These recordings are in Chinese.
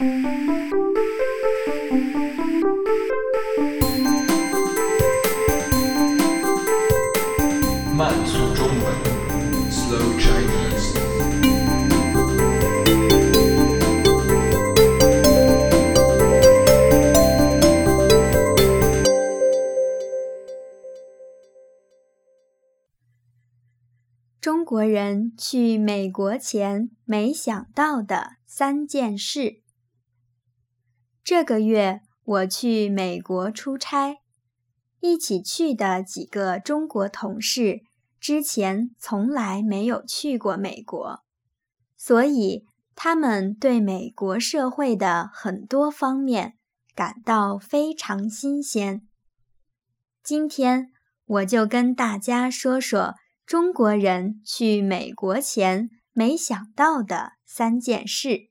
慢速中文，Slow Chinese。中国人去美国前没想到的三件事。这个月我去美国出差，一起去的几个中国同事之前从来没有去过美国，所以他们对美国社会的很多方面感到非常新鲜。今天我就跟大家说说。中国人去美国前没想到的三件事。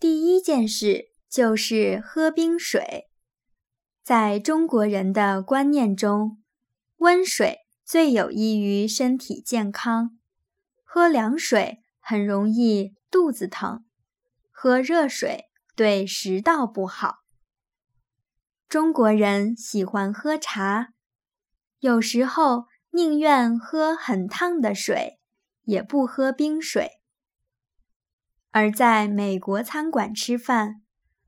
第一件事就是喝冰水。在中国人的观念中，温水最有益于身体健康，喝凉水很容易肚子疼，喝热水对食道不好。中国人喜欢喝茶，有时候。宁愿喝很烫的水，也不喝冰水。而在美国餐馆吃饭，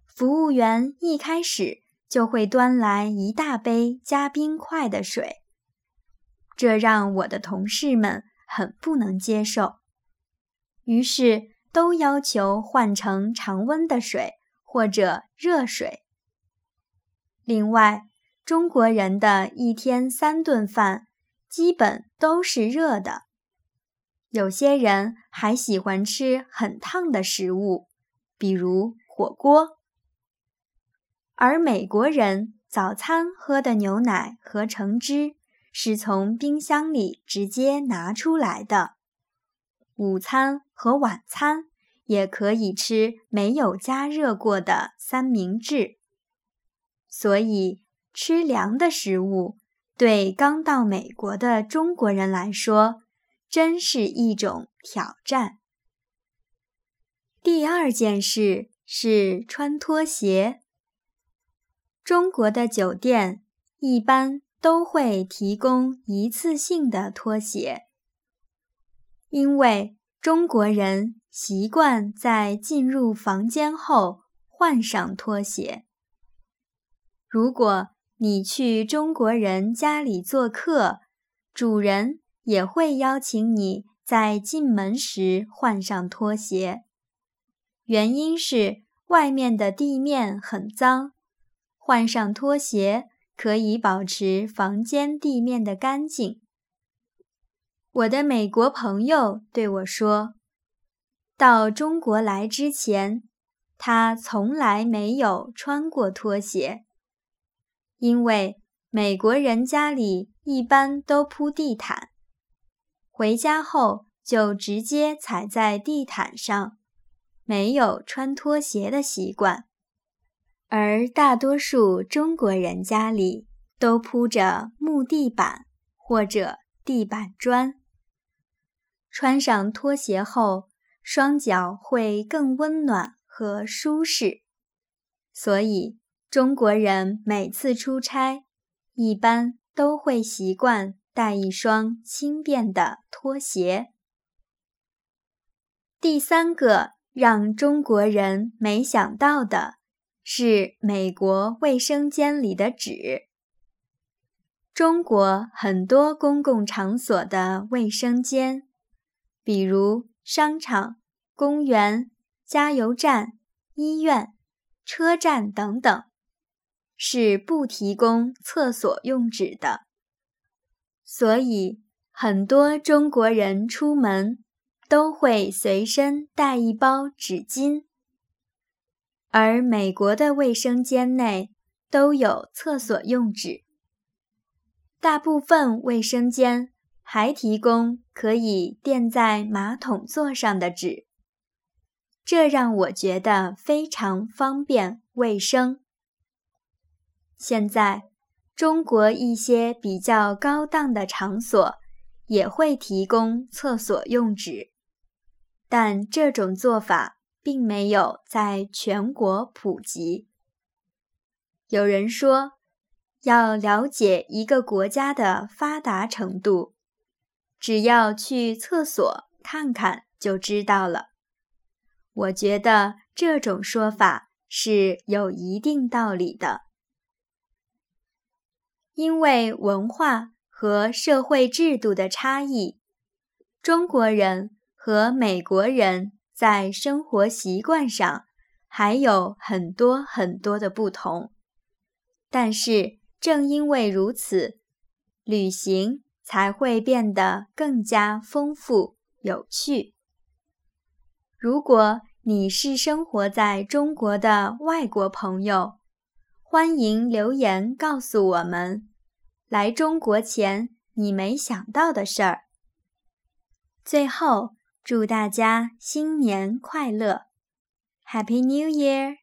服务员一开始就会端来一大杯加冰块的水，这让我的同事们很不能接受，于是都要求换成常温的水或者热水。另外，中国人的一天三顿饭。基本都是热的，有些人还喜欢吃很烫的食物，比如火锅。而美国人早餐喝的牛奶和橙汁是从冰箱里直接拿出来的，午餐和晚餐也可以吃没有加热过的三明治，所以吃凉的食物。对刚到美国的中国人来说，真是一种挑战。第二件事是穿拖鞋。中国的酒店一般都会提供一次性的拖鞋，因为中国人习惯在进入房间后换上拖鞋。如果你去中国人家里做客，主人也会邀请你在进门时换上拖鞋。原因是外面的地面很脏，换上拖鞋可以保持房间地面的干净。我的美国朋友对我说，到中国来之前，他从来没有穿过拖鞋。因为美国人家里一般都铺地毯，回家后就直接踩在地毯上，没有穿拖鞋的习惯。而大多数中国人家里都铺着木地板或者地板砖，穿上拖鞋后，双脚会更温暖和舒适，所以。中国人每次出差，一般都会习惯带一双轻便的拖鞋。第三个让中国人没想到的是，美国卫生间里的纸。中国很多公共场所的卫生间，比如商场、公园、加油站、医院、车站等等。是不提供厕所用纸的，所以很多中国人出门都会随身带一包纸巾。而美国的卫生间内都有厕所用纸，大部分卫生间还提供可以垫在马桶座上的纸，这让我觉得非常方便卫生。现在，中国一些比较高档的场所也会提供厕所用纸，但这种做法并没有在全国普及。有人说，要了解一个国家的发达程度，只要去厕所看看就知道了。我觉得这种说法是有一定道理的，因为文化和社会制度的差异，中国人和美国人。在生活习惯上还有很多很多的不同，但是正因为如此，旅行才会变得更加丰富有趣。如果你是生活在中国的外国朋友，欢迎留言告诉我们来中国前你没想到的事儿。最后。祝大家新年快乐，Happy New Year！